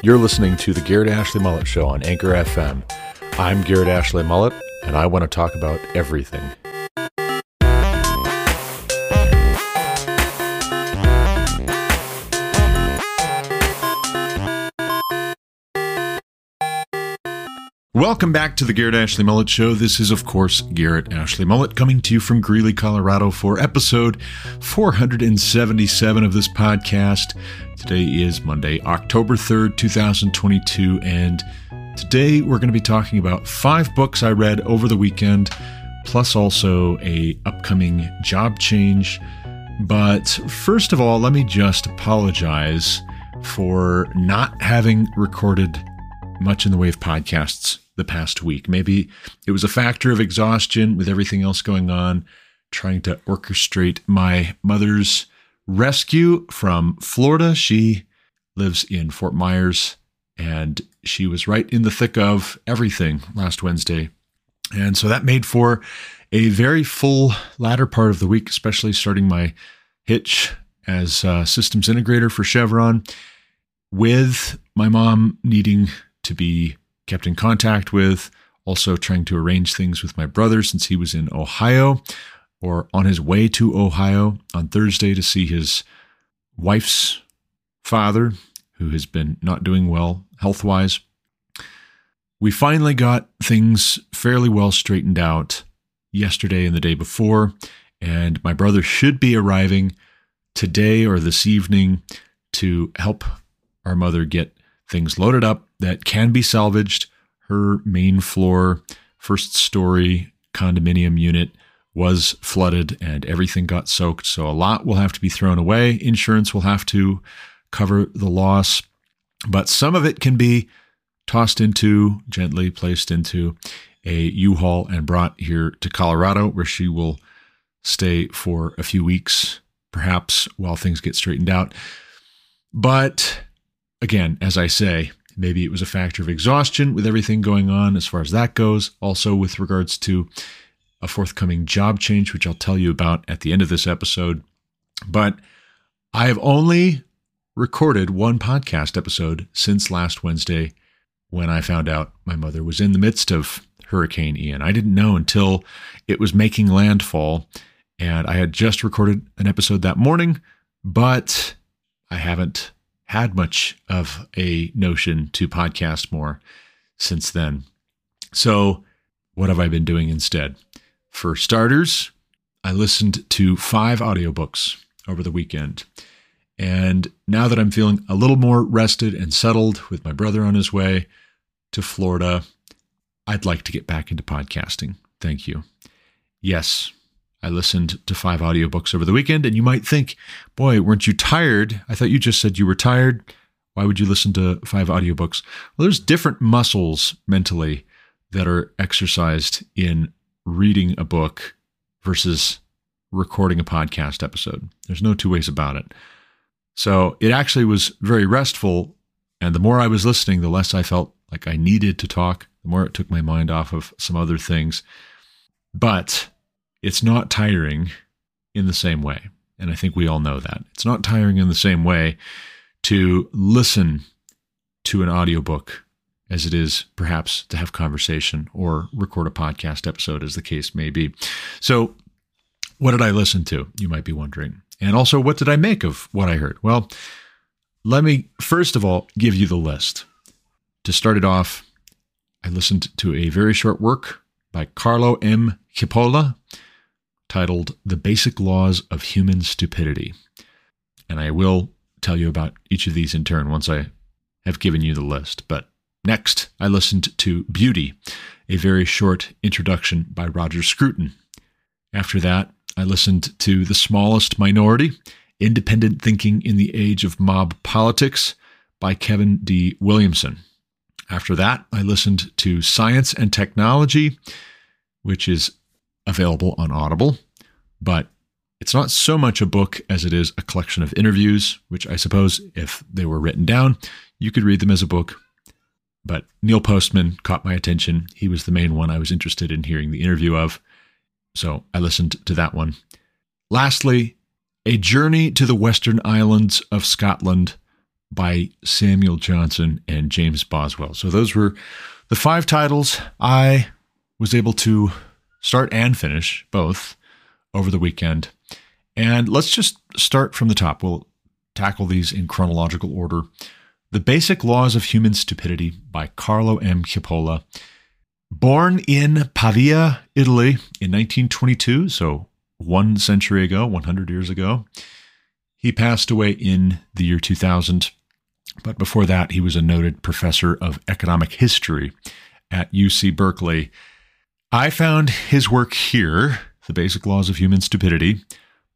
You're listening to the Garrett Ashley Mullet Show on Anchor FM. I'm Garrett Ashley Mullet, and I want to talk about everything. Welcome back to the Garrett Ashley Mullet Show. This is, of course, Garrett Ashley Mullet coming to you from Greeley, Colorado for episode 477 of this podcast. Today is Monday, October 3rd, 2022, and today we're going to be talking about five books I read over the weekend, plus also a upcoming job change. But first of all, let me just apologize for not having recorded much in the way of podcasts the past week. Maybe it was a factor of exhaustion with everything else going on, trying to orchestrate my mother's rescue from Florida. She lives in Fort Myers and she was right in the thick of everything last Wednesday. And so that made for a very full latter part of the week, especially starting my hitch as systems integrator for Chevron, with my mom needing to be kept in contact with. Also, trying to arrange things with my brother since he was in Ohio or on his way to Ohio on Thursday to see his wife's father, who has been not doing well health wise. We finally got things fairly well straightened out yesterday and the day before, and my brother should be arriving today or this evening to help our mother get things loaded up that can be salvaged. Her main floor, first story condominium unit was flooded and everything got soaked. So a lot will have to be thrown away. Insurance will have to cover the loss, but some of it can be tossed into, gently placed into a U-Haul and brought here to Colorado where she will stay for a few weeks, perhaps while things get straightened out. But again, as I say, maybe it was a factor of exhaustion with everything going on as far as that goes. Also, with regards to a forthcoming job change, which I'll tell you about at the end of this episode. But I have only recorded one podcast episode since last Wednesday when I found out my mother was in the midst of Hurricane Ian. I didn't know until it was making landfall, and I had just recorded an episode that morning, but I haven't had much of a notion to podcast more since then. So, what have I been doing instead? For starters, I listened to five audiobooks over the weekend. And now that I'm feeling a little more rested and settled with my brother on his way to Florida, I'd like to get back into podcasting. Thank you. Yes, I listened to five audiobooks over the weekend, and you might think, boy, weren't you tired? I thought you just said you were tired. Why would you listen to five audiobooks? Well, there's different muscles mentally that are exercised in reading a book versus recording a podcast episode. There's no two ways about it. So it actually was very restful. And the more I was listening, the less I felt like I needed to talk, the more it took my mind off of some other things. But it's not tiring in the same way. And I think we all know that. It's not tiring in the same way to listen to an audiobook as it is perhaps to have conversation or record a podcast episode, as the case may be. So, what did I listen to? You might be wondering. And also, what did I make of what I heard? Well, let me first of all give you the list. To start it off, I listened to a very short work by Carlo M. Cipolla titled The Basic Laws of Human Stupidity. And I will tell you about each of these in turn once I have given you the list. But next, I listened to Beauty, a very short introduction by Roger Scruton. After that, I listened to The Smallest Minority Independent Thinking in the Age of Mob Politics by Kevin D. Williamson. After that, I listened to Science and Technology, which is available on Audible, but it's not so much a book as it is a collection of interviews, which I suppose if they were written down, you could read them as a book. But Neil Postman caught my attention. He was the main one I was interested in hearing the interview of. So I listened to that one. Lastly, A Journey to the Western Islands of Scotland by Samuel Johnson and James Boswell. So those were the five titles I was able to start and finish both over the weekend. And let's just start from the top. We'll tackle these in chronological order. The Basic Laws of Human Stupidity by Carlo M. Cipolla. Born in Pavia, Italy in 1922, so one century ago, 100 years ago. He passed away in the year 2000, but before that, he was a noted professor of economic history at UC Berkeley. I found his work here, The Basic Laws of Human Stupidity,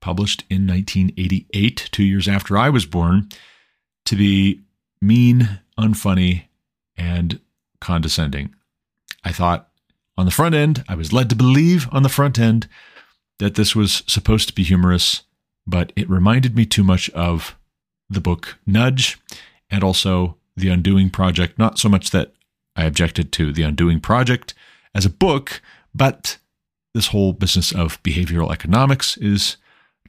published in 1988, two years after I was born, to be mean, unfunny, and condescending. I thought on the front end, I was led to believe on the front end that this was supposed to be humorous, but it reminded me too much of the book Nudge and also The Undoing Project. Not so much that I objected to The Undoing Project as a book, but this whole business of behavioral economics is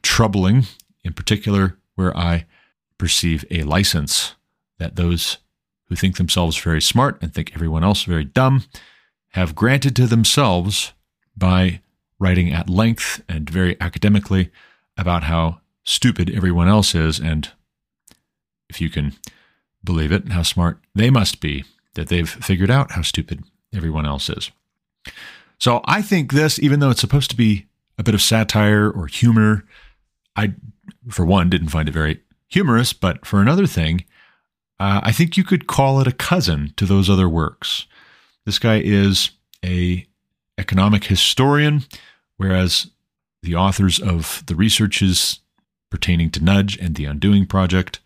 troubling, in particular, where I perceive a license that those who think themselves very smart and think everyone else very dumb have granted to themselves by writing at length and very academically about how stupid everyone else is, and if you can believe it, how smart they must be that they've figured out how stupid everyone else is. So I think this, even though it's supposed to be a bit of satire or humor, I, for one, didn't find it very humorous, but for another thing, uh, I think you could call it a cousin to those other works. This guy is a economic historian, whereas the authors of the researches pertaining to Nudge and the Undoing Project,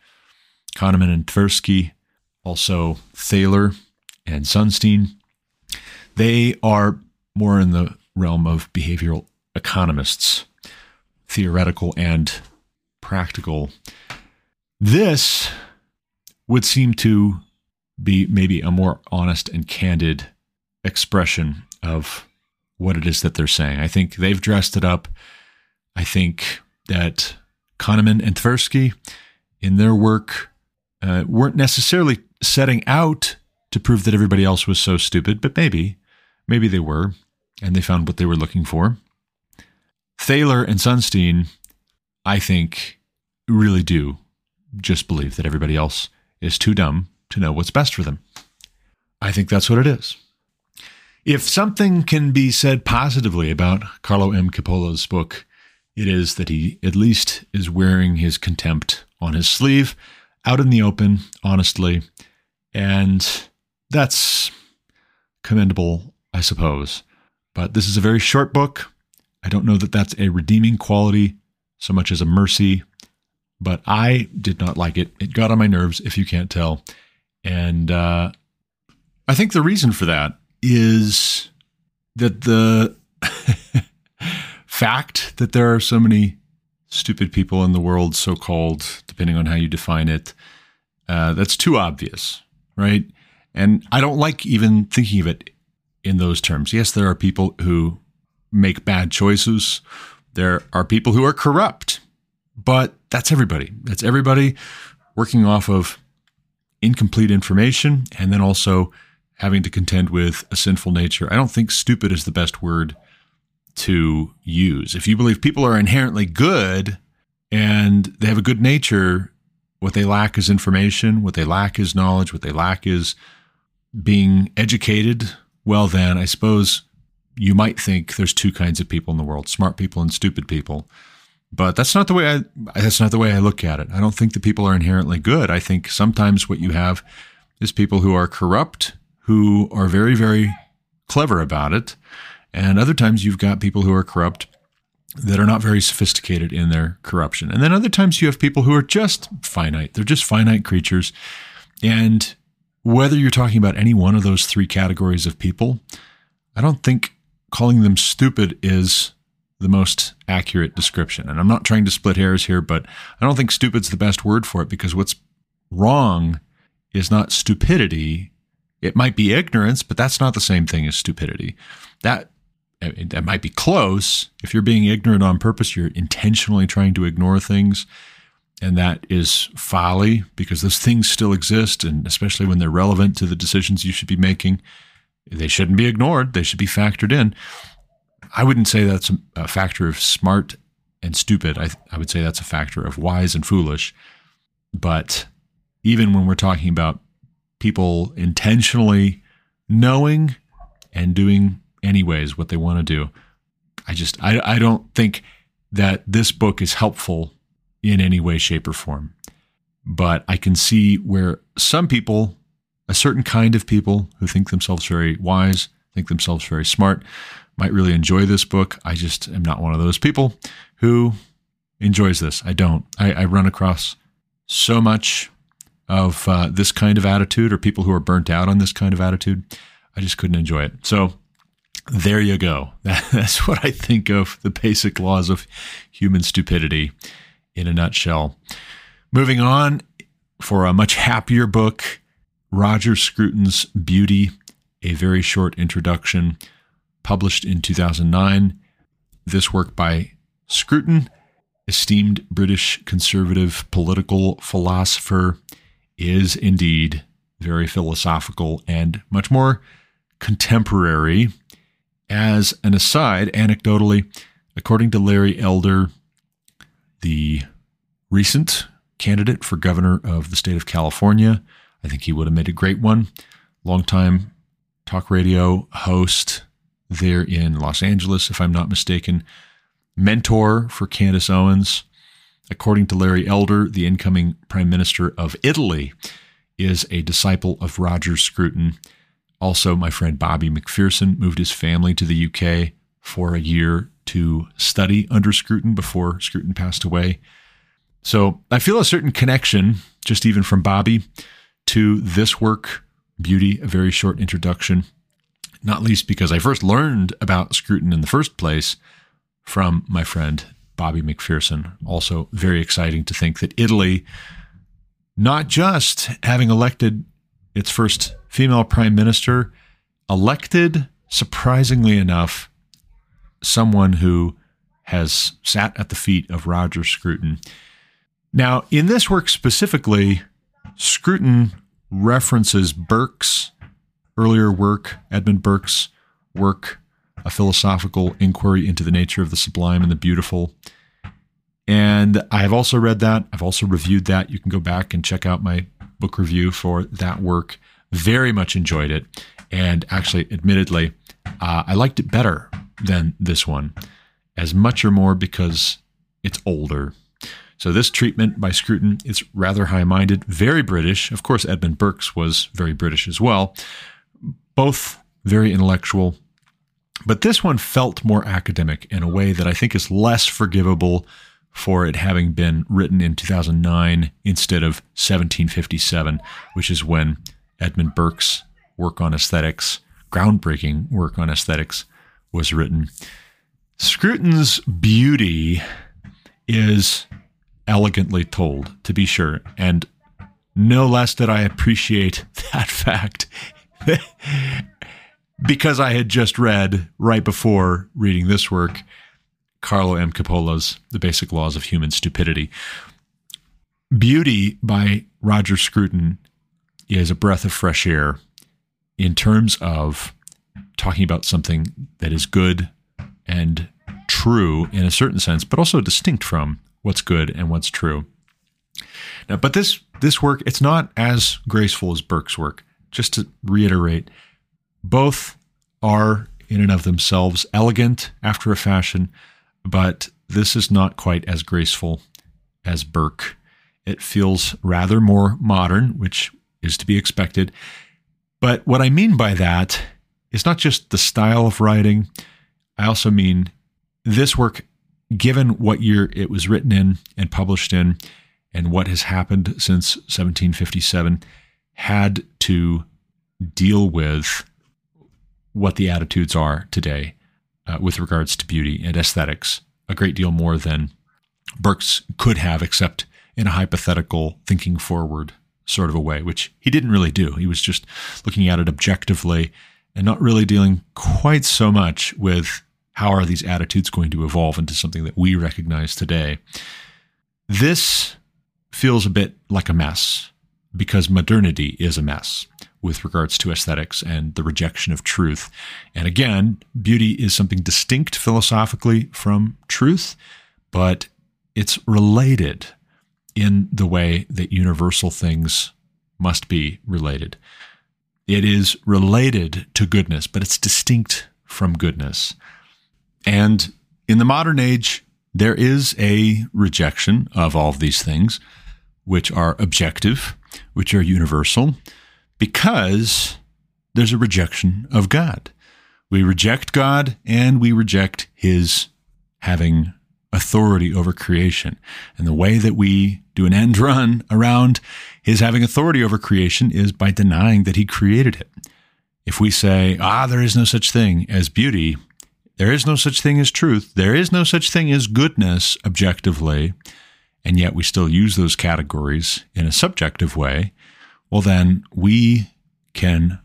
Kahneman and Tversky, also Thaler and Sunstein, they are more in the realm of behavioral economists, theoretical and practical. This would seem to be maybe a more honest and candid expression of what it is that they're saying. I think they've dressed it up. I think that Kahneman and Tversky, in their work, uh, weren't necessarily setting out to prove that everybody else was so stupid, but maybe, maybe they were, and they found what they were looking for. Thaler and Sunstein, I think, really do just believe that everybody else is too dumb to know what's best for them. I think that's what it is. If something can be said positively about Carlo M. Cipolla's book, it is that he at least is wearing his contempt on his sleeve, out in the open, honestly. And that's commendable, I suppose. But this is a very short book. I don't know that that's a redeeming quality so much as a mercy, but I did not like it. It got on my nerves, if you can't tell. And uh, I think the reason for that is that the fact that there are so many stupid people in the world, so called, depending on how you define it, uh, that's too obvious, right? And I don't like even thinking of it in those terms. Yes, there are people who make bad choices, there are people who are corrupt, but that's everybody. That's everybody working off of incomplete information and then also having to contend with a sinful nature. I don't think stupid is the best word to use. If you believe people are inherently good and they have a good nature, what they lack is information, what they lack is knowledge, what they lack is being educated, well, then I suppose you might think there's two kinds of people in the world smart people and stupid people. But that's not the way I that's not the way I look at it. I don't think that people are inherently good. I think sometimes what you have is people who are corrupt who are very, very clever about it. And other times you've got people who are corrupt that are not very sophisticated in their corruption. And then other times you have people who are just finite. They're just finite creatures. And whether you're talking about any one of those three categories of people, I don't think calling them stupid is the most accurate description. And I'm not trying to split hairs here, but I don't think stupid's the best word for it because what's wrong is not stupidity, it might be ignorance, but that's not the same thing as stupidity. That that might be close. If you're being ignorant on purpose, you're intentionally trying to ignore things. And that is folly because those things still exist, and especially when they're relevant to the decisions you should be making, they shouldn't be ignored. They should be factored in. I wouldn't say that's a factor of smart and stupid. I, I would say that's a factor of wise and foolish. But even when we're talking about people intentionally knowing and doing anyways what they want to do, I just I, I don't think that this book is helpful in any way, shape, or form. But I can see where some people, a certain kind of people who think themselves very wise, think themselves very smart, might really enjoy this book. I just am not one of those people who enjoys this. I don't. I, I run across so much of uh, this kind of attitude or people who are burnt out on this kind of attitude. I just couldn't enjoy it. So there you go. That's what I think of the basic laws of human stupidity in a nutshell. Moving on for a much happier book, Roger Scruton's Beauty, a very short introduction, published in 2009. This work by Scruton, esteemed British conservative political philosopher, is indeed very philosophical and much more contemporary. As an aside, anecdotally, according to Larry Elder, the recent candidate for governor of the state of California, I think he would have made a great one. Longtime talk radio host there in Los Angeles, if I'm not mistaken. Mentor for Candace Owens. According to Larry Elder, the incoming Prime Minister of Italy is a disciple of Roger Scruton. Also, my friend Bobby McPherson moved his family to the UK for a year to study under Scruton before Scruton passed away. So I feel a certain connection, just even from Bobby, to this work, Beauty, a very short introduction, not least because I first learned about Scruton in the first place from my friend Bobby McPherson. Also, very exciting to think that Italy, not just having elected its first female prime minister, elected, surprisingly enough, someone who has sat at the feet of Roger Scruton. Now, in this work specifically, Scruton references Burke's earlier work, Edmund Burke's work a philosophical inquiry into the nature of the sublime and the beautiful. And I've also read that. I've also reviewed that. You can go back and check out my book review for that work. Very much enjoyed it. And actually, admittedly, uh, I liked it better than this one, as much or more because it's older. So, this treatment by Scruton is rather high minded, very British. Of course, Edmund Burke's was very British as well. Both very intellectual, but this one felt more academic in a way that I think is less forgivable for it having been written in 2009 instead of 1757, which is when Edmund Burke's work on aesthetics, groundbreaking work on aesthetics, was written. Scruton's beauty is elegantly told, to be sure, and no less did I appreciate that fact because I had just read right before reading this work Carlo M. Cipolla's The Basic Laws of Human Stupidity. Beauty by Roger Scruton is a breath of fresh air in terms of talking about something that is good and true in a certain sense, but also distinct from what's good and what's true. Now, but this this work, it's not as graceful as Burke's work. Just to reiterate, both are, in and of themselves, elegant after a fashion, but this is not quite as graceful as Burke. It feels rather more modern, which is to be expected. But what I mean by that is not just the style of writing, I also mean this work, given what year it was written in and published in, and what has happened since 1757, had to deal with what the attitudes are today uh, with regards to beauty and aesthetics a great deal more than Burke's could have, except in a hypothetical thinking forward sort of a way, which he didn't really do. He was just looking at it objectively and not really dealing quite so much with how are these attitudes going to evolve into something that we recognize today. This feels a bit like a mess because modernity is a mess with regards to aesthetics and the rejection of truth. And again, beauty is something distinct philosophically from truth, but it's related in the way that universal things must be related. It is related to goodness, but it's distinct from goodness. And in the modern age, there is a rejection of all of these things, which are objective, which are universal, because there's a rejection of God. We reject God and we reject his having authority over creation. And the way that we do an end run around his having authority over creation is by denying that he created it. If we say, ah, there is no such thing as beauty, there is no such thing as truth, there is no such thing as goodness objectively, and yet we still use those categories in a subjective way, well, then we can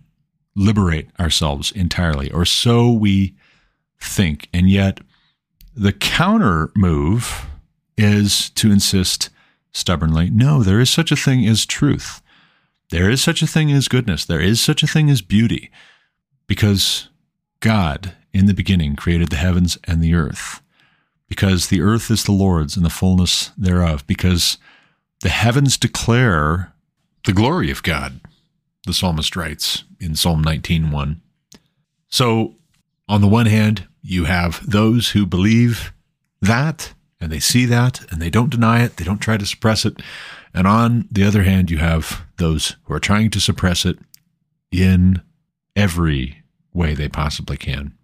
liberate ourselves entirely, or so we think. And yet, the counter move is to insist stubbornly no, there is such a thing as truth. There is such a thing as goodness. There is such a thing as beauty. Because God, in the beginning, created the heavens and the earth. Because the earth is the Lord's and the fullness thereof. Because the heavens declare the glory of God, the psalmist writes in Psalm 19:1. So, on the one hand, you have those who believe that and they see that and they don't deny it, they don't try to suppress it. And on the other hand, you have those who are trying to suppress it in every way they possibly can.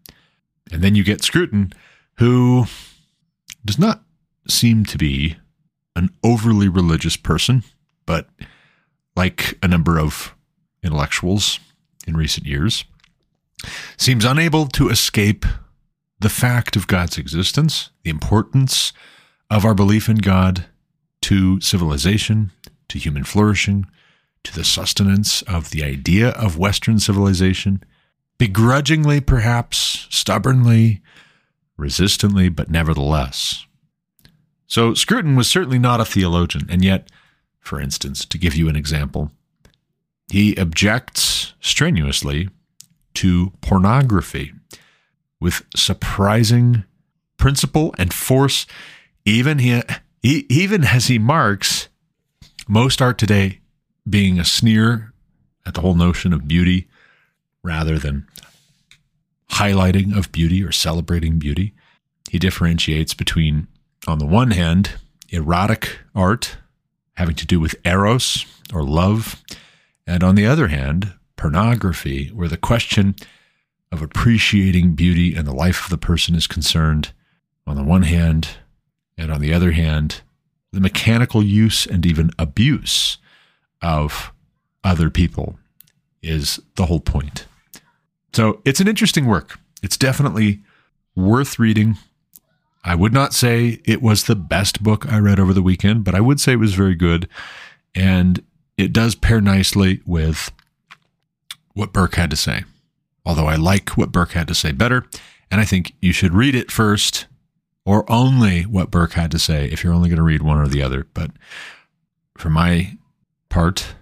And then you get Scruton, who does not seem to be an overly religious person, but like a number of intellectuals in recent years, seems unable to escape the fact of God's existence, the importance of our belief in God to civilization, to human flourishing, to the sustenance of the idea of Western civilization, begrudgingly, perhaps, stubbornly, resistantly, but nevertheless. So Scruton was certainly not a theologian, and yet, for instance, to give you an example, he objects strenuously to pornography with surprising principle and force. Even he, he, even as he marks most art today being a sneer at the whole notion of beauty rather than highlighting of beauty or celebrating beauty. He differentiates between, on the one hand, erotic art having to do with eros or love, and on the other hand, pornography, where the question of appreciating beauty and the life of the person is concerned, on the one hand, and on the other hand, the mechanical use and even abuse of other people is the whole point. So it's an interesting work. It's definitely worth reading. I would not say it was the best book I read over the weekend, but I would say it was very good. And it does pair nicely with what Burke had to say. Although I like what Burke had to say better, and I think you should read it first or only what Burke had to say if you're only going to read one or the other. But for my part,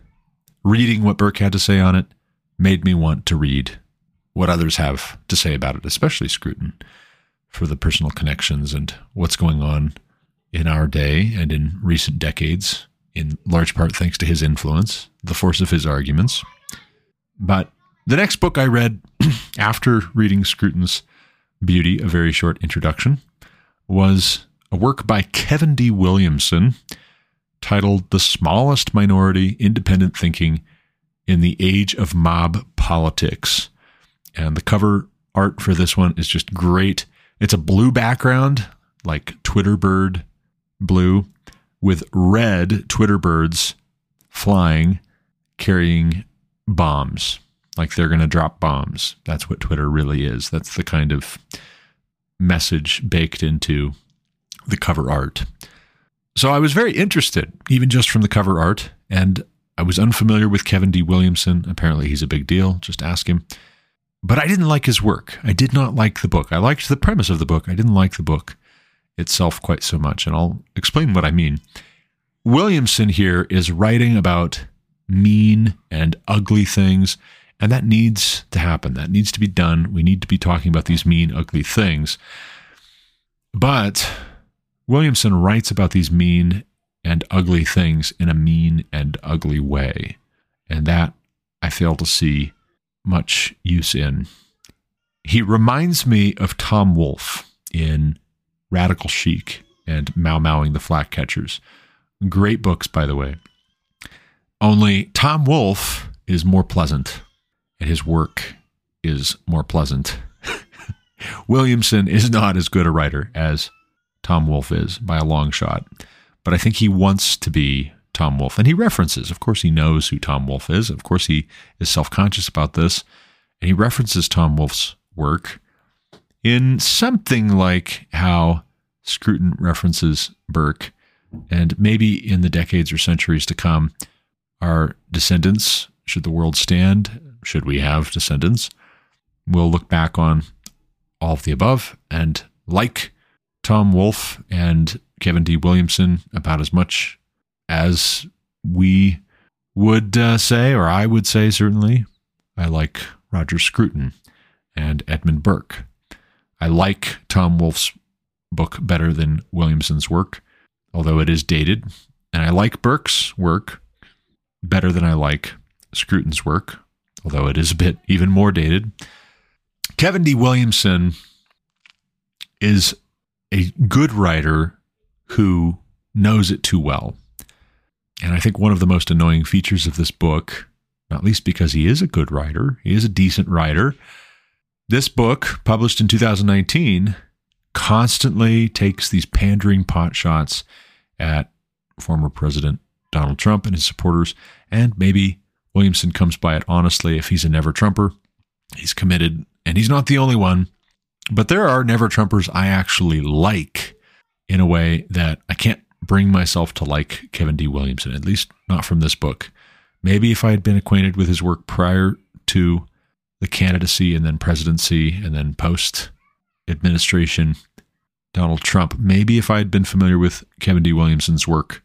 reading what Burke had to say on it made me want to read what others have to say about it, especially Scruton, for the personal connections and what's going on in our day and in recent decades in large part thanks to his influence, the force of his arguments. But the next book I read after reading Scruton's Beauty, a very short introduction, was a work by Kevin D. Williamson titled The Smallest Minority Independent Thinking in the Age of Mob Politics. And the cover art for this one is just great. It's a blue background, like Twitter bird blue, with red Twitter birds flying carrying bombs. Like they're going to drop bombs. That's what Twitter really is. That's the kind of message baked into the cover art. So I was very interested, even just from the cover art, and I was unfamiliar with Kevin D. Williamson. Apparently, he's a big deal. Just ask him. But I didn't like his work. I did not like the book. I liked the premise of the book. I didn't like the book itself quite so much. And I'll explain what I mean. Williamson here is writing about mean and ugly things, and that needs to happen. That needs to be done. We need to be talking about these mean, ugly things. But Williamson writes about these mean and ugly things in a mean and ugly way. And that I fail to see much use in. He reminds me of Tom Wolfe in Radical Chic and Mau Mauing the Flak Catchers. Great books, by the way. Only Tom Wolfe is more pleasant, and his work is more pleasant. Williamson is not as good a writer as Tom Wolfe is by a long shot, but I think he wants to be Tom Wolfe. And he references, of course, he knows who Tom Wolfe is. Of course, he is self conscious about this. And he references Tom Wolfe's work in something like how Scruton references Burke. And maybe in the decades or centuries to come, our descendants, should the world stand, should we have descendants, we'll look back on all of the above and like Tom Wolfe and Kevin D. Williamson about as much as we would uh, say, or I would say certainly. I like Roger Scruton and Edmund Burke. I like Tom Wolfe's book better than Williamson's work, although it is dated. And I like Burke's work better than I like Scruton's work, although it is a bit even more dated. Kevin D. Williamson is a good writer who knows it too well. And I think one of the most annoying features of this book, not least because he is a good writer, he is a decent writer. This book, published in 2019, constantly takes these pandering pot shots at former President Donald Trump and his supporters. And maybe Williamson comes by it honestly if he's a never Trumper. He's committed, and he's not the only one. But there are never Trumpers I actually like in a way that I can't bring myself to like Kevin D. Williamson, at least not from this book. Maybe if I had been acquainted with his work prior to the candidacy and then presidency and then post administration Donald Trump, maybe if I had been familiar with Kevin D. Williamson's work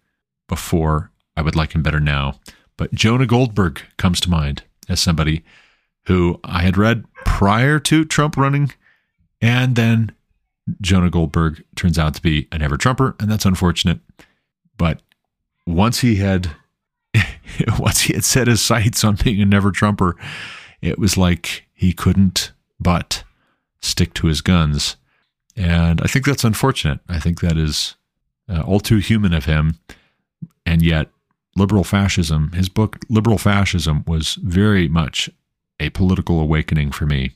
before, I would like him better now. But Jonah Goldberg comes to mind as somebody who I had read prior to Trump running and then Jonah Goldberg turns out to be a never Trumper, and that's unfortunate. But once he had once he had set his sights on being a never Trumper, it was like he couldn't but stick to his guns. And I think that's unfortunate. I think that is uh, all too human of him. And yet, liberal fascism, his book, Liberal Fascism, was very much a political awakening for me.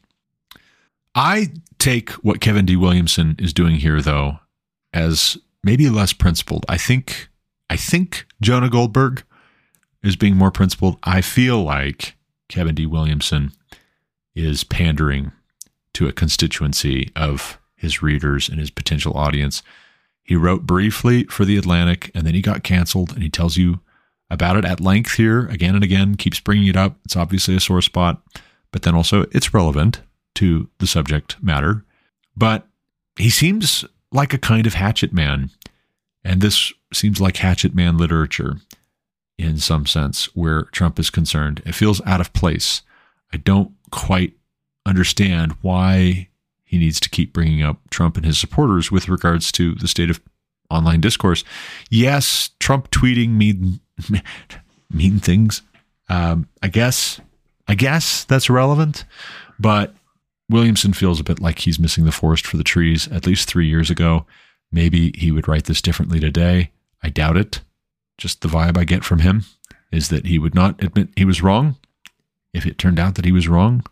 I take what Kevin D. Williamson is doing here, though, as maybe less principled. I think I think Jonah Goldberg is being more principled. I feel like Kevin D. Williamson is pandering to a constituency of his readers and his potential audience. He wrote briefly for The Atlantic and then he got canceled, and he tells you about it at length here again and again, keeps bringing it up. It's obviously a sore spot, but then also it's relevant to the subject matter, but he seems like a kind of hatchet man. And this seems like hatchet man literature in some sense where Trump is concerned. It feels out of place. I don't quite understand why he needs to keep bringing up Trump and his supporters with regards to the state of online discourse. Yes, Trump tweeting mean mean things. Um, I guess I guess that's relevant, but Williamson feels a bit like he's missing the forest for the trees at least three years ago. Maybe he would write this differently today. I doubt it. Just the vibe I get from him is that he would not admit he was wrong. If it turned out that he was wrong,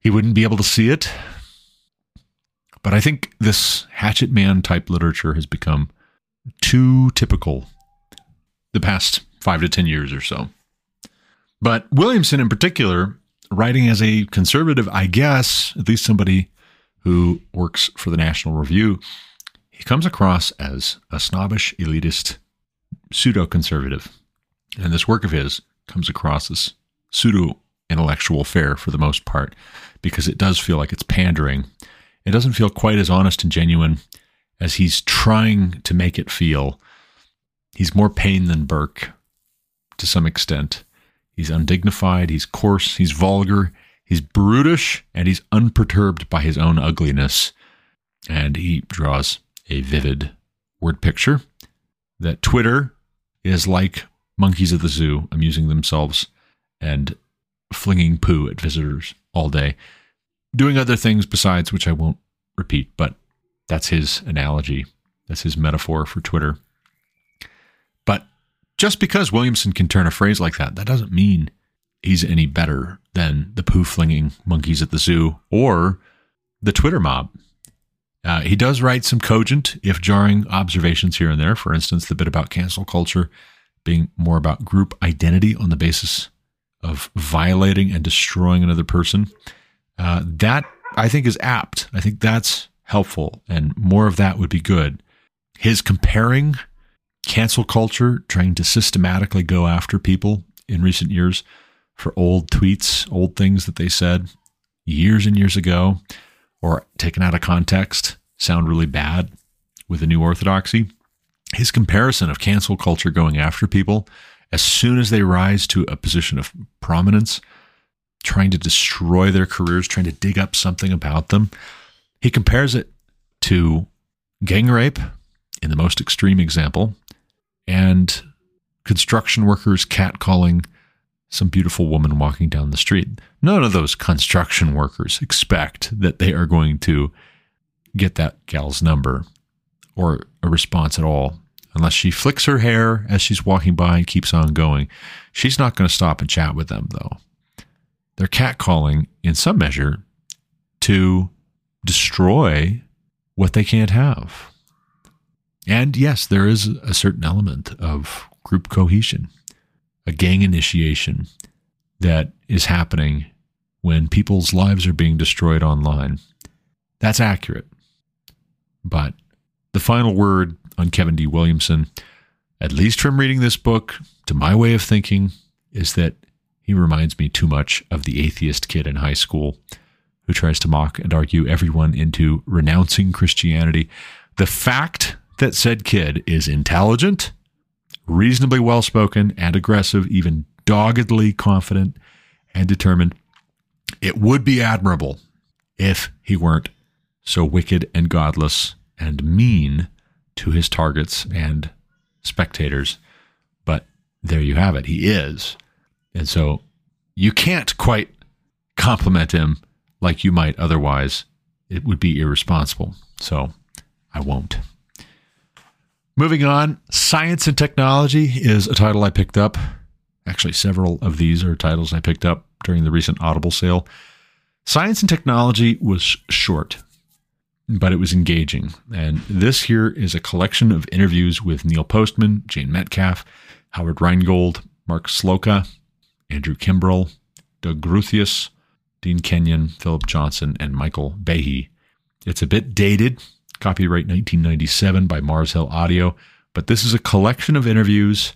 he wouldn't be able to see it. But I think this hatchet man type literature has become too typical the past five to 10 years or so. But Williamson in particular writing as a conservative, I guess, at least somebody who works for the National Review, he comes across as a snobbish, elitist, pseudo conservative. And this work of his comes across as pseudo intellectual fare for the most part, because it does feel like it's pandering. It doesn't feel quite as honest and genuine as he's trying to make it feel. He's more Paine than Burke to some extent. He's undignified, he's coarse, he's vulgar, he's brutish, and he's unperturbed by his own ugliness. And he draws a vivid word picture that Twitter is like monkeys at the zoo amusing themselves and flinging poo at visitors all day, doing other things besides, which I won't repeat, but that's his analogy. That's his metaphor for Twitter. Just because Williamson can turn a phrase like that, that doesn't mean he's any better than the poo flinging monkeys at the zoo or the Twitter mob. Uh, he does write some cogent, if jarring, observations here and there. For instance, the bit about cancel culture being more about group identity on the basis of violating and destroying another person. Uh, that I think is apt. I think that's helpful, and more of that would be good. His comparing cancel culture, trying to systematically go after people in recent years for old tweets, old things that they said years and years ago, or taken out of context, sound really bad with the new orthodoxy. His comparison of cancel culture going after people as soon as they rise to a position of prominence, trying to destroy their careers, trying to dig up something about them, he compares it to gang rape in the most extreme example and construction workers catcalling some beautiful woman walking down the street. None of those construction workers expect that they are going to get that gal's number or a response at all. Unless she flicks her hair as she's walking by and keeps on going. She's not going to stop and chat with them, though. They're catcalling in some measure to destroy what they can't have. And yes, there is a certain element of group cohesion, a gang initiation that is happening when people's lives are being destroyed online. That's accurate. But the final word on Kevin D. Williamson, at least from reading this book, to my way of thinking, is that he reminds me too much of the atheist kid in high school who tries to mock and argue everyone into renouncing Christianity. The fact that said kid is intelligent, reasonably well spoken and aggressive, even doggedly confident and determined. It would be admirable if he weren't so wicked and godless and mean to his targets and spectators. But there you have it. He is. And so you can't quite compliment him like you might otherwise. It would be irresponsible. So I won't. Moving on, Science and Technology is a title I picked up. Actually, several of these are titles I picked up during the recent Audible sale. Science and Technology was short, but it was engaging. And this here is a collection of interviews with Neil Postman, Jane Metcalfe, Howard Rheingold, Mark Slouka, Andrew Kimbrell, Doug Groothuis, Dean Kenyon, Philip Johnson, and Michael Behe. It's a bit dated, copyright 1997 by Mars Hill Audio, but this is a collection of interviews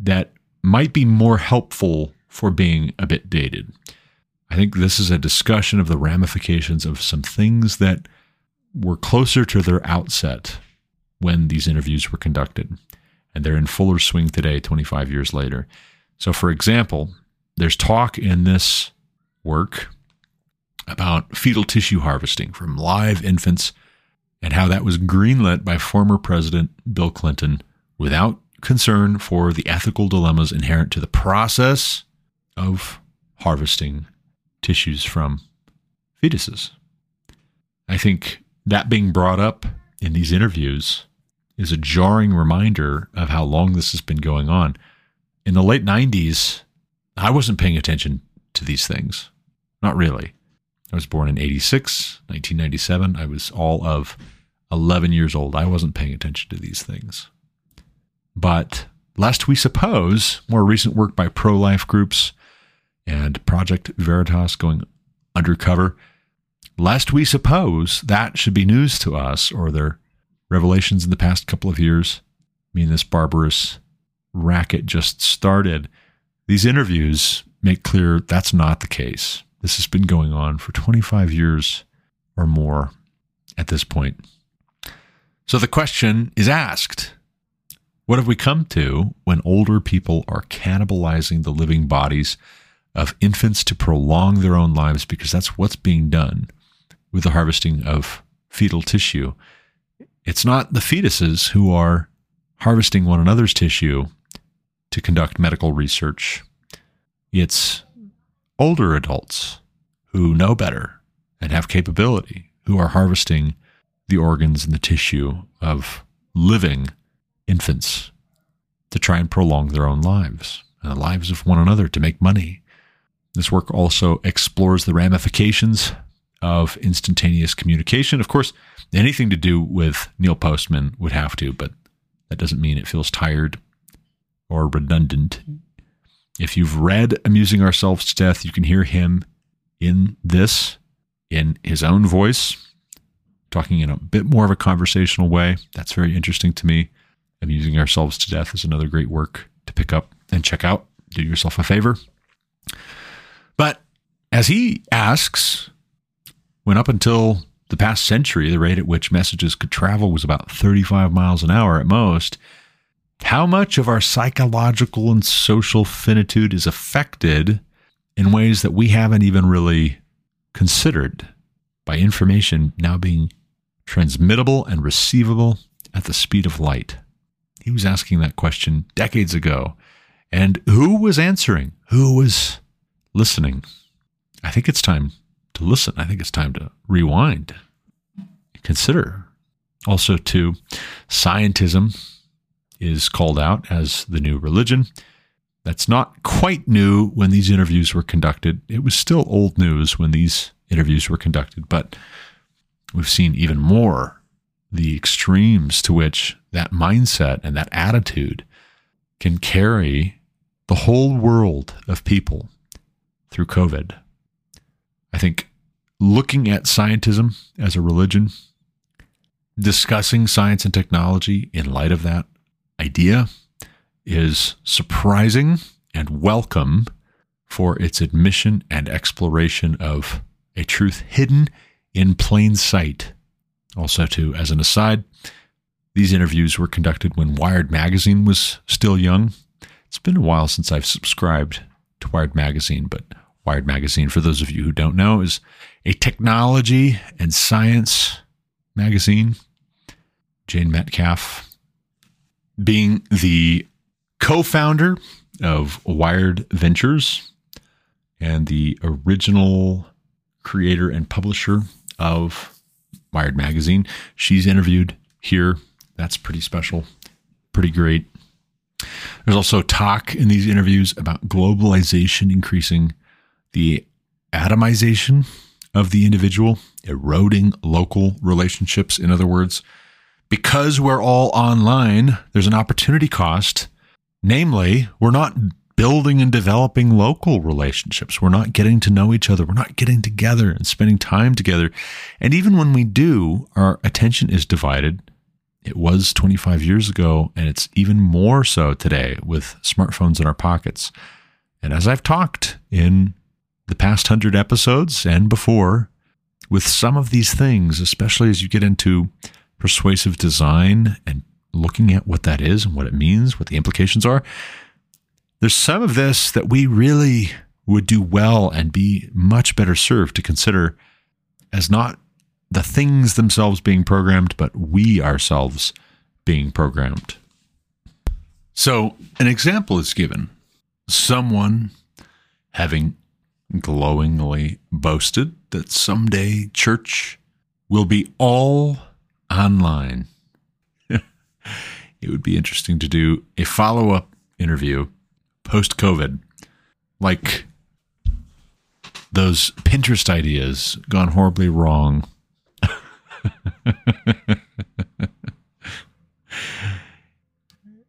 that might be more helpful for being a bit dated. I think this is a discussion of the ramifications of some things that were closer to their outset when these interviews were conducted, and they're in fuller swing today, 25 years later. So, for example, there's talk in this work about fetal tissue harvesting from live infants and how that was greenlit by former President Bill Clinton without concern for the ethical dilemmas inherent to the process of harvesting tissues from fetuses. I think that being brought up in these interviews is a jarring reminder of how long this has been going on. In the late 90s, I wasn't paying attention to these things. Not really. I was born in 86, 1997. I was all of 11 years old. I wasn't paying attention to these things. But lest we suppose, more recent work by pro life groups and Project Veritas going undercover, lest we suppose that should be news to us or their revelations in the past couple of years mean this barbarous racket just started. These interviews make clear that's not the case. This has been going on for 25 years or more at this point. So the question is asked What have we come to when older people are cannibalizing the living bodies of infants to prolong their own lives because that's what's being done with the harvesting of fetal tissue? It's not the fetuses who are harvesting one another's tissue to conduct medical research. It's older adults who know better and have capability who are harvesting the organs and the tissue of living infants to try and prolong their own lives and the lives of one another to make money. This work also explores the ramifications of instantaneous communication. Of course, anything to do with Neil Postman would have to, but that doesn't mean it feels tired or redundant. If you've read Amusing Ourselves to Death, you can hear him in this in his own voice, talking in a bit more of a conversational way. That's very interesting to me. Amusing Ourselves to Death is another great work to pick up and check out. Do yourself a favor. But as he asks, when up until the past century, the rate at which messages could travel was about 35 miles an hour at most, how much of our psychological and social finitude is affected in ways that we haven't even really considered by information now being transmittable and receivable at the speed of light? He was asking that question decades ago. And who was answering? Who was listening? I think it's time to listen. I think it's time to rewind, consider. Also, to scientism is called out as the new religion. That's not quite new when these interviews were conducted. It was still old news when these interviews were conducted, but we've seen even more the extremes to which that mindset and that attitude can carry the whole world of people through COVID. I think looking at scientism as a religion, discussing science and technology in light of that idea is surprising and welcome for its admission and exploration of a truth hidden in plain sight. Also, too, as an aside, these interviews were conducted when Wired Magazine was still young. It's been a while since I've subscribed to Wired Magazine, but Wired Magazine, for those of you who don't know, is a technology and science magazine. Jane Metcalfe being the co founder of Wired Ventures and the original creator and publisher of Wired Magazine. She's interviewed here. That's pretty special, pretty great. There's also talk in these interviews about globalization increasing the atomization of the individual, eroding local relationships. In other words, because we're all online, there's an opportunity cost. Namely, we're not building and developing local relationships. We're not getting to know each other. We're not getting together and spending time together. And even when we do, our attention is divided. It was 25 years ago, and it's even more so today with smartphones in our pockets. And as I've talked in the past hundred episodes and before, with some of these things, especially as you get into persuasive design and looking at what that is and what it means, what the implications are, there's some of this that we really would do well and be much better served to consider as not the things themselves being programmed, but we ourselves being programmed. So, an example is given someone having glowingly boasted that someday church will be all online. it would be interesting to do a follow up interview post COVID, like those Pinterest ideas gone horribly wrong.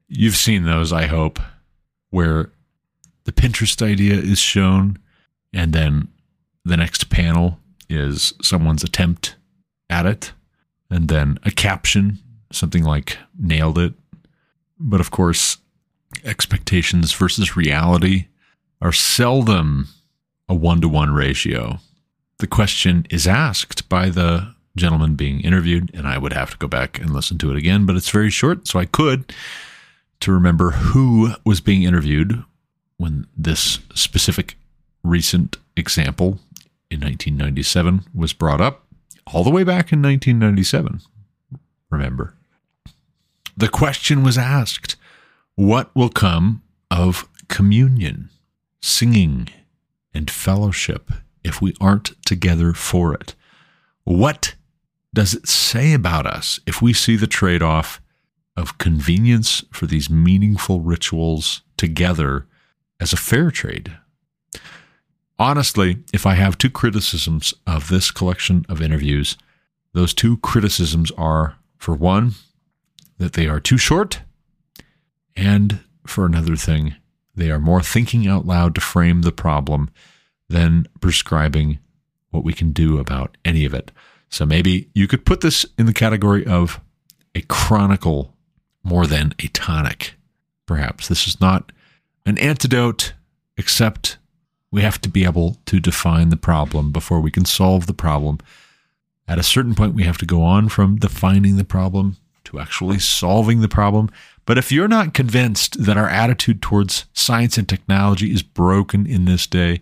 You've seen those, I hope, where the Pinterest idea is shown and then the next panel is someone's attempt at it, and then a caption, something like nailed it. But of course, expectations versus reality are seldom a one to one ratio. The question is asked by the gentleman being interviewed, and I would have to go back and listen to it again, but it's very short, so I could. to remember who was being interviewed when this specific recent example in 1997 was brought up, all the way back in 1997. Remember. The question was asked What will come of communion, singing, and fellowship if we aren't together for it? What does it say about us if we see the trade off of convenience for these meaningful rituals together as a fair trade? Honestly, if I have two criticisms of this collection of interviews, those two criticisms are for one, that they are too short, and for another thing, they are more thinking out loud to frame the problem than prescribing what we can do about any of it. So maybe you could put this in the category of a chronicle more than a tonic. Perhaps this is not an antidote, except we have to be able to define the problem before we can solve the problem. At a certain point, we have to go on from defining the problem to actually solving the problem. But if you're not convinced that our attitude towards science and technology is broken in this day,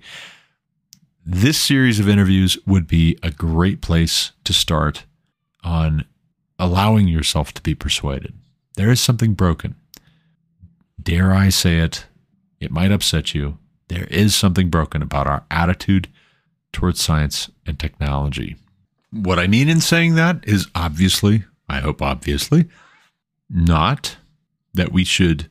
this series of interviews would be a great place to start on allowing yourself to be persuaded. There is something broken. Dare I say it? It might upset you. There is something broken about our attitude towards science and technology. What I mean in saying that is obviously, I hope obviously, not that we should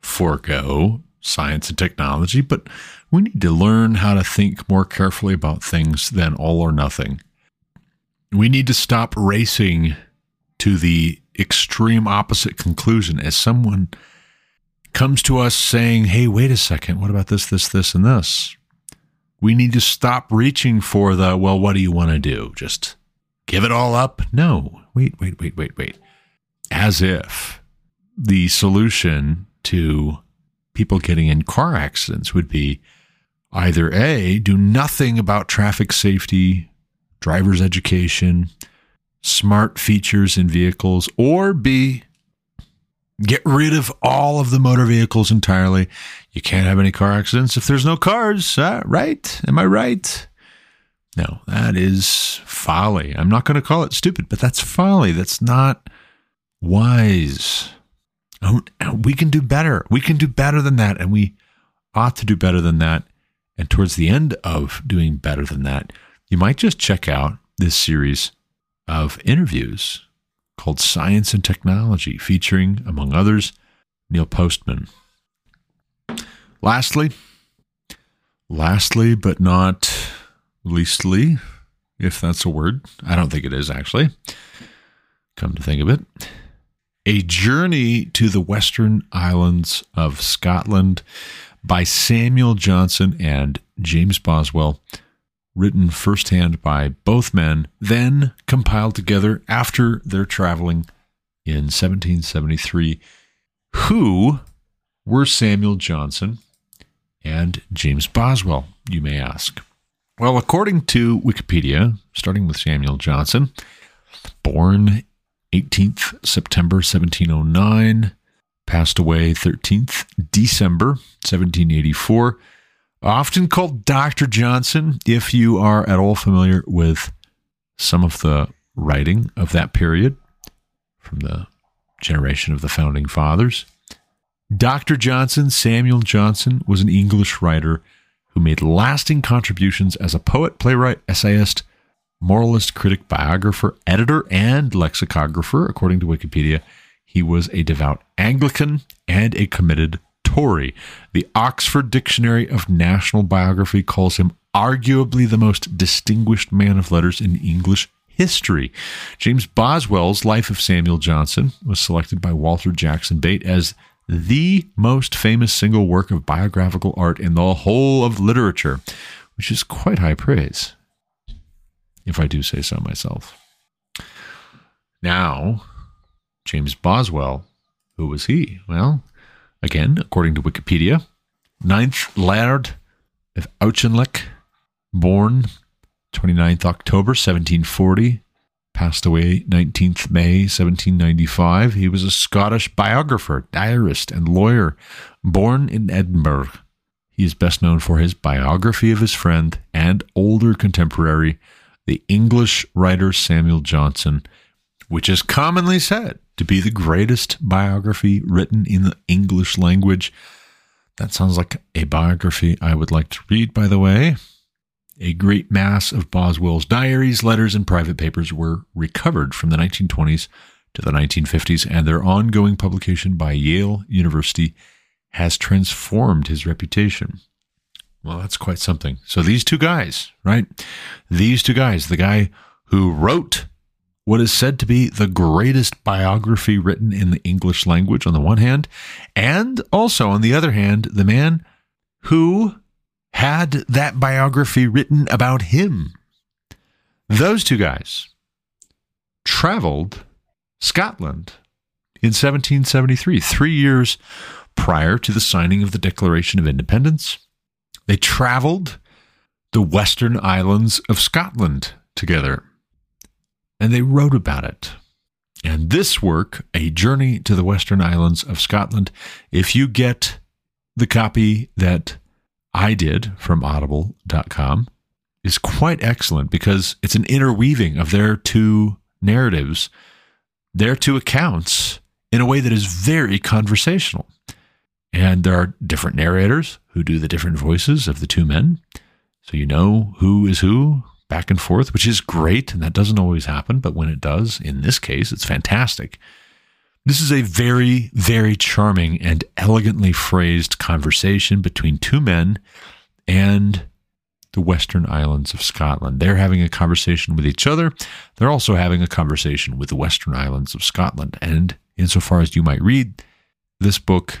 forego science and technology, but we need to learn how to think more carefully about things than all or nothing. We need to stop racing to the extreme opposite conclusion as someone comes to us saying, hey, wait a second, what about this, this, this, and this? We need to stop reaching for the, well, what do you want to do? Just give it all up? No, wait, wait, wait, wait, wait. As if the solution to people getting in car accidents would be either A, do nothing about traffic safety, driver's education, smart features in vehicles, or B, get rid of all of the motor vehicles entirely. You can't have any car accidents if there's no cars, uh, right? Am I right? No, that is folly. I'm not going to call it stupid, but that's folly. That's not wise. Oh, we can do better. We can do better than that, and we ought to do better than that. And towards the end of doing better than that, you might just check out this series of interviews called Science and Technology, featuring, among others, Neil Postman. Lastly, lastly, but not leastly, if that's a word, I don't think it is actually. Come to think of it, a journey to the western islands of Scotland by Samuel Johnson and James Boswell, written firsthand by both men, then compiled together after their traveling in 1773. Who were Samuel Johnson and James Boswell, you may ask? Well, according to Wikipedia, starting with Samuel Johnson, born 18th September 1709, passed away 13th December 1784. Often called Dr. Johnson, if you are at all familiar with some of the writing of that period from the generation of the founding fathers. Dr. Johnson, Samuel Johnson, was an English writer who made lasting contributions as a poet, playwright, essayist, moralist, critic, biographer, editor, and lexicographer, according to Wikipedia. He was a devout Anglican and a committed Tory. The Oxford Dictionary of National Biography calls him arguably the most distinguished man of letters in English history. James Boswell's Life of Samuel Johnson was selected by Walter Jackson Bate as the most famous single work of biographical art in the whole of literature, which is quite high praise, if I do say so myself. Now, James Boswell, who was he? Well, again, according to Wikipedia, ninth Laird of Auchinleck, born 29th October 1740, passed away 19th May 1795. He was a Scottish biographer, diarist, and lawyer born in Edinburgh. He is best known for his biography of his friend and older contemporary, the English writer Samuel Johnson, which is commonly said to be the greatest biography written in the English language. That sounds like a biography I would like to read, by the way. A great mass of Boswell's diaries, letters, and private papers were recovered from the 1920s to the 1950s, and their ongoing publication by Yale University has transformed his reputation. Well, that's quite something. So, these two guys, right? These two guys, the guy who wrote what is said to be the greatest biography written in the English language on the one hand, and also on the other hand, the man who had that biography written about him. Those two guys traveled Scotland in 1773, three years prior to the signing of the Declaration of Independence. They traveled the western islands of Scotland together and they wrote about it. And this work, A Journey to the Western Islands of Scotland, if you get the copy that I did from audible.com is quite excellent because it's an interweaving of their two narratives, their two accounts in a way that is very conversational. And there are different narrators who do the different voices of the two men. So you know who is who back and forth, which is great. And that doesn't always happen. But when it does, in this case, it's fantastic. This is a very, very charming and elegantly phrased conversation between two men and the Western Islands of Scotland. They're having a conversation with each other. They're also having a conversation with the Western Islands of Scotland. And insofar as you might read this book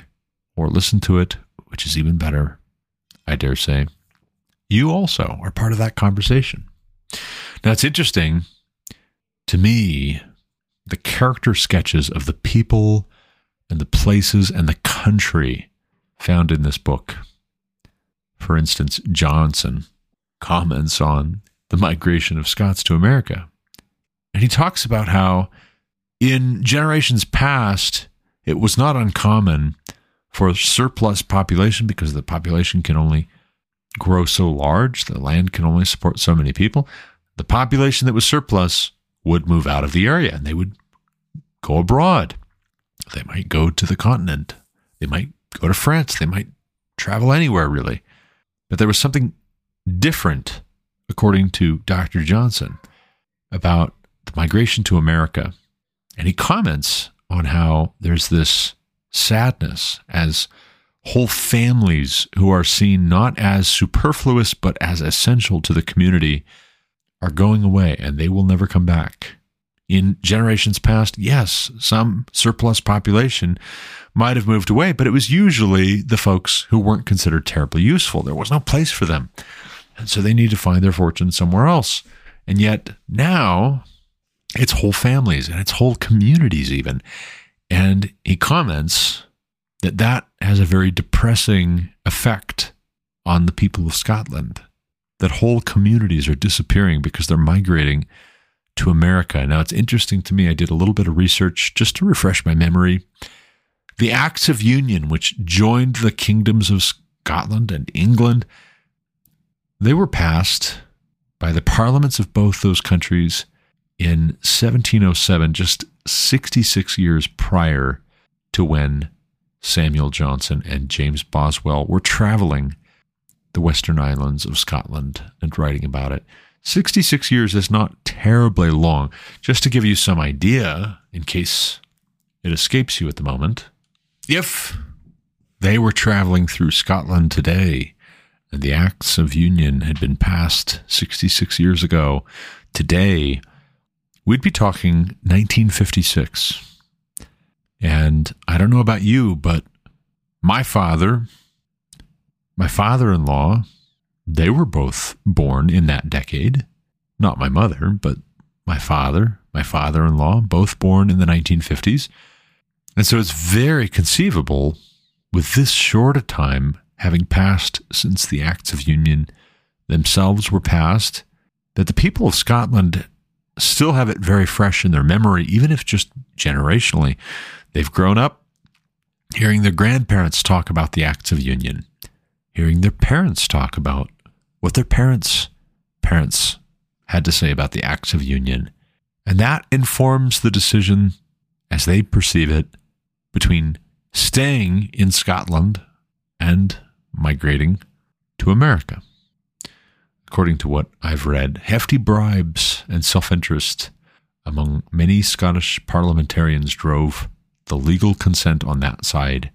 or listen to it, which is even better, I dare say, you also are part of that conversation. Now, it's interesting to me the character sketches of the people and the places and the country found in this book. For instance, Johnson comments on the migration of Scots to America. And he talks about how in generations past, it was not uncommon for surplus population because the population can only grow so large, the land can only support so many people. The population that was surplus would move out of the area and they would go abroad. They might go to the continent. They might go to France. They might travel anywhere, really. But there was something different, according to Dr. Johnson, about the migration to America. And he comments on how there's this sadness as whole families who are seen not as superfluous but as essential to the community are going away and they will never come back. In generations past, yes, some surplus population might have moved away, but it was usually the folks who weren't considered terribly useful. There was no place for them. And so they need to find their fortune somewhere else. And yet now it's whole families and it's whole communities, even. And he comments that that has a very depressing effect on the people of Scotland that whole communities are disappearing because they're migrating to America. Now, it's interesting to me. I did a little bit of research just to refresh my memory. The Acts of Union, which joined the kingdoms of Scotland and England, they were passed by the parliaments of both those countries in 1707, just 66 years prior to when Samuel Johnson and James Boswell were traveling the Western Islands of Scotland and writing about it. 66 years is not terribly long. Just to give you some idea, in case it escapes you at the moment, if they were traveling through Scotland today and the Acts of Union had been passed 66 years ago, today we'd be talking 1956. And I don't know about you, but my father my father in law, they were both born in that decade. Not my mother, but my father, my father in law, both born in the 1950s. And so it's very conceivable with this short a time having passed since the Acts of Union themselves were passed that the people of Scotland still have it very fresh in their memory, even if just generationally. They've grown up hearing their grandparents talk about the Acts of Union, hearing their parents talk about what their parents' parents had to say about the Acts of Union. And that informs the decision, as they perceive it, between staying in Scotland and migrating to America. According to what I've read, hefty bribes and self interest among many Scottish parliamentarians drove the legal consent on that side.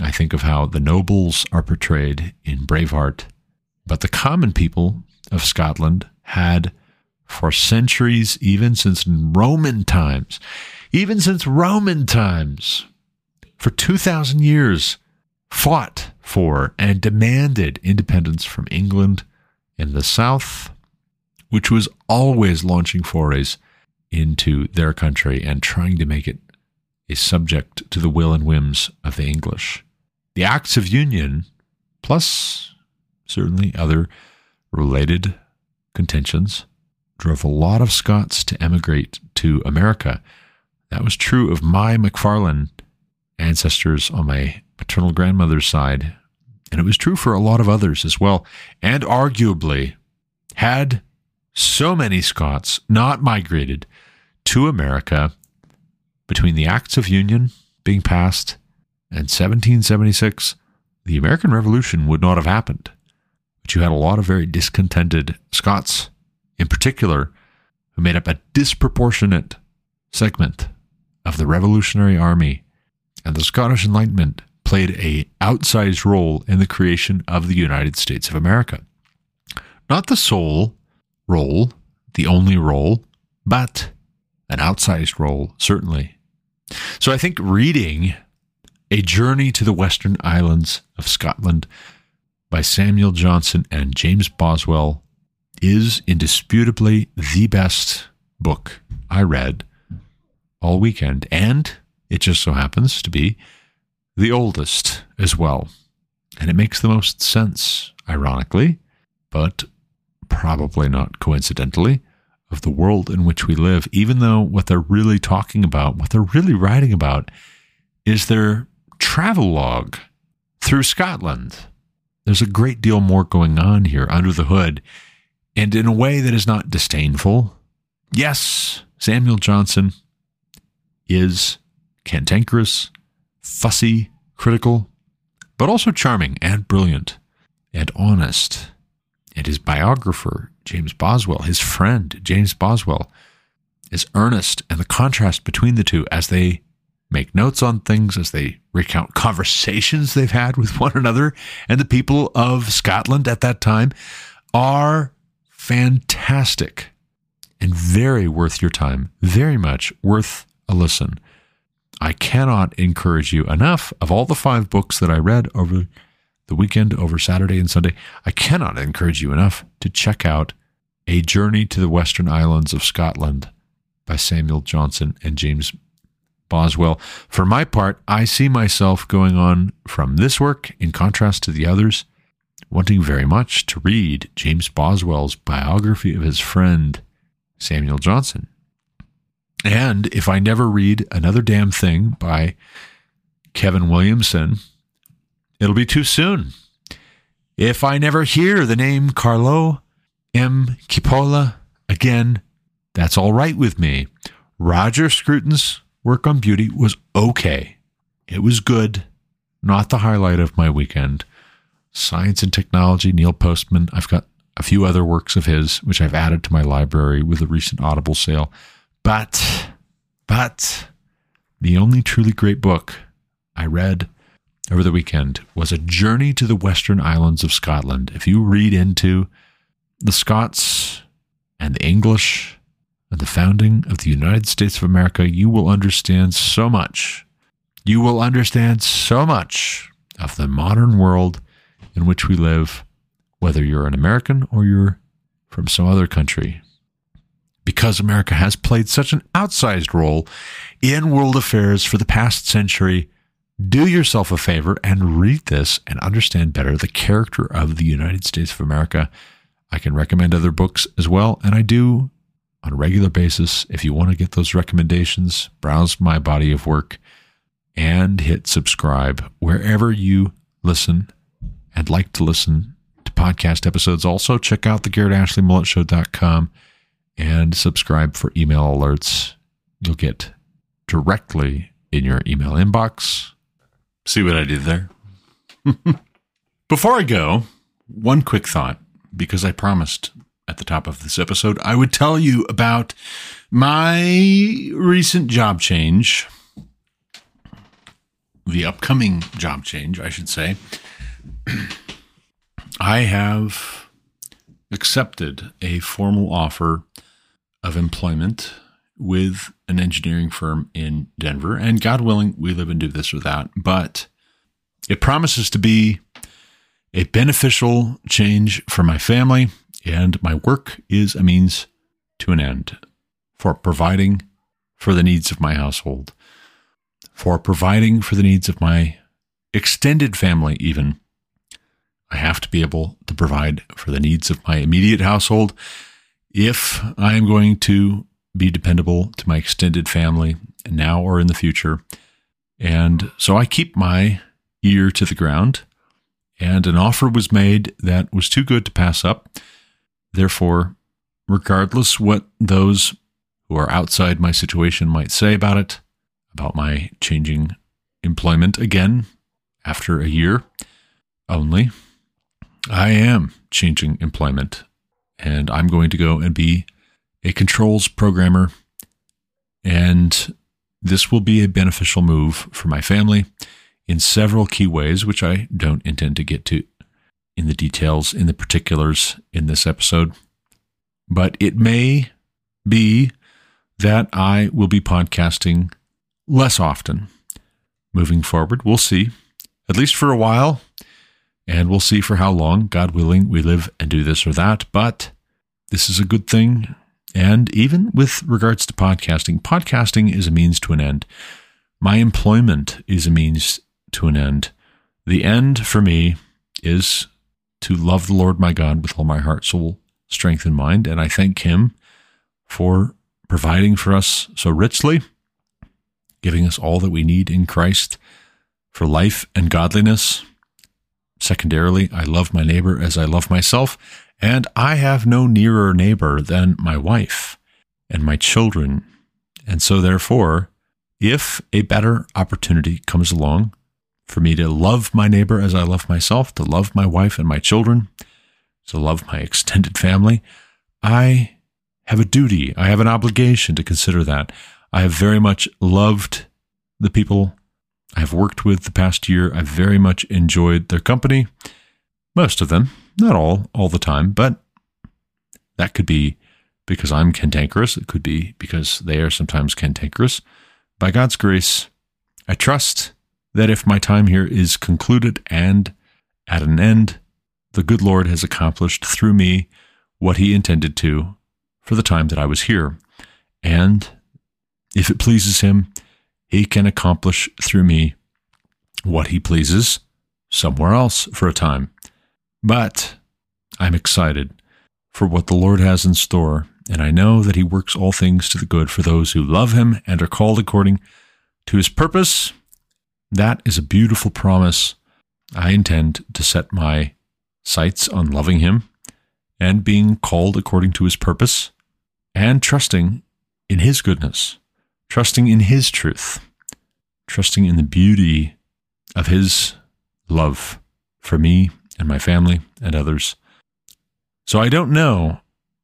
I think of how the nobles are portrayed in Braveheart, but the common people of Scotland had, for centuries, even since Roman times, even since Roman times, for 2,000 years, fought for and demanded independence from England in the South, which was always launching forays into their country and trying to make it a subject to the will and whims of the English. The Acts of Union, plus certainly other related contentions, drove a lot of Scots to emigrate to America. That was true of my McFarlane ancestors on my paternal grandmother's side, and it was true for a lot of others as well. And arguably, had so many Scots not migrated to America between the Acts of Union being passed and 1776, the American Revolution would not have happened. But you had a lot of very discontented Scots, in particular, who made up a disproportionate segment of the Revolutionary Army, and the Scottish Enlightenment played a outsized role in the creation of the United States of America. Not the sole role, the only role, but an outsized role, certainly. So I think reading A Journey to the Western Islands of Scotland by Samuel Johnson and James Boswell is indisputably the best book I read all weekend. And it just so happens to be the oldest as well. And it makes the most sense, ironically, but probably not coincidentally, of the world in which we live, even though what they're really talking about, what they're really writing about, is their travel log through Scotland. There's a great deal more going on here under the hood, and in a way that is not disdainful. Yes, Samuel Johnson is cantankerous, fussy, critical, but also charming and brilliant and honest. And his biographer, James Boswell, his friend, James Boswell, is earnest, and the contrast between the two as they make notes on things, as they recount conversations they've had with one another and the people of Scotland at that time, are fantastic and very worth your time, very much worth a listen. I cannot encourage you enough. Of all the five books that I read over the weekend, over Saturday and Sunday, I cannot encourage you enough to check out A Journey to the Western Islands of Scotland by Samuel Johnson and James Boswell. For my part, I see myself going on from this work, in contrast to the others, wanting very much to read James Boswell's biography of his friend, Samuel Johnson. And if I never read another damn thing by Kevin Williamson, it'll be too soon. If I never hear the name Carlo M. Cipolla again, that's all right with me. Roger Scruton's work on beauty was okay. It was good, not the highlight of my weekend. Science and Technology, Neil Postman. I've got a few other works of his, which I've added to my library with a recent Audible sale. But, but, the only truly great book I read over the weekend was A Journey to the Western Islands of Scotland. If you read into the Scots and the English and the founding of the United States of America, you will understand so much. You will understand so much of the modern world in which we live, whether you're an American or you're from some other country because America has played such an outsized role in world affairs for the past century, do yourself a favor and read this and understand better the character of the United States of America. I can recommend other books as well, and I do on a regular basis. If you want to get those recommendations, browse my body of work and hit subscribe wherever you listen and like to listen to podcast episodes. Also, check out the GarrettAshleyMulletShow.com and subscribe for email alerts. You'll get directly in your email inbox. See what I did there? Before I go, one quick thought, because I promised at the top of this episode I would tell you about my recent job change, the upcoming job change, I should say. I have accepted a formal offer of employment with an engineering firm in Denver. And God willing, we live and do this or that. But it promises to be a beneficial change for my family, and my work is a means to an end for providing for the needs of my household, for providing for the needs of my extended family, even. I have to be able to provide for the needs of my immediate household if I am going to be dependable to my extended family now or in the future. And so I keep my ear to the ground, and an offer was made that was too good to pass up. Therefore, regardless what those who are outside my situation might say about it, about my changing employment again after a year only, I am changing employment and I'm going to go and be a controls programmer. And this will be a beneficial move for my family in several key ways, which I don't intend to get to in the details, in the particulars in this episode. But it may be that I will be podcasting less often moving forward. We'll see, at least for a while. And we'll see for how long, God willing, we live and do this or that. But this is a good thing. And even with regards to podcasting, podcasting is a means to an end. My employment is a means to an end. The end for me is to love the Lord my God with all my heart, soul, strength, and mind. And I thank Him for providing for us so richly, giving us all that we need in Christ for life and godliness. Secondarily, I love my neighbor as I love myself, and I have no nearer neighbor than my wife and my children. And so, therefore, if a better opportunity comes along for me to love my neighbor as I love myself, to love my wife and my children, to love my extended family, I have a duty, I have an obligation to consider that. I have very much loved the people I've worked with the past year. I've very much enjoyed their company. Most of them, not all, all the time, but that could be because I'm cantankerous. It could be because they are sometimes cantankerous. By God's grace, I trust that if my time here is concluded and at an end, the good Lord has accomplished through me what he intended to for the time that I was here. And if it pleases him, he can accomplish through me what he pleases somewhere else for a time. But I'm excited for what the Lord has in store, and I know that he works all things to the good for those who love him and are called according to his purpose. That is a beautiful promise. I intend to set my sights on loving him and being called according to his purpose and trusting in his goodness trusting in His truth, trusting in the beauty of His love for me and my family and others. So I don't know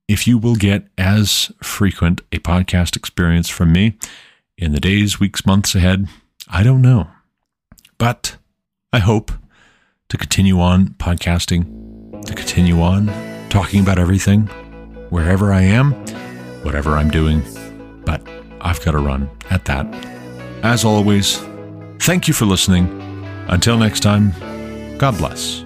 if you will get as frequent a podcast experience from me in the days, weeks, months ahead. I don't know. But I hope to continue on podcasting, to continue on talking about everything, wherever I am, whatever I'm doing. But I've got to run at that. As always, thank you for listening. Until next time, God bless.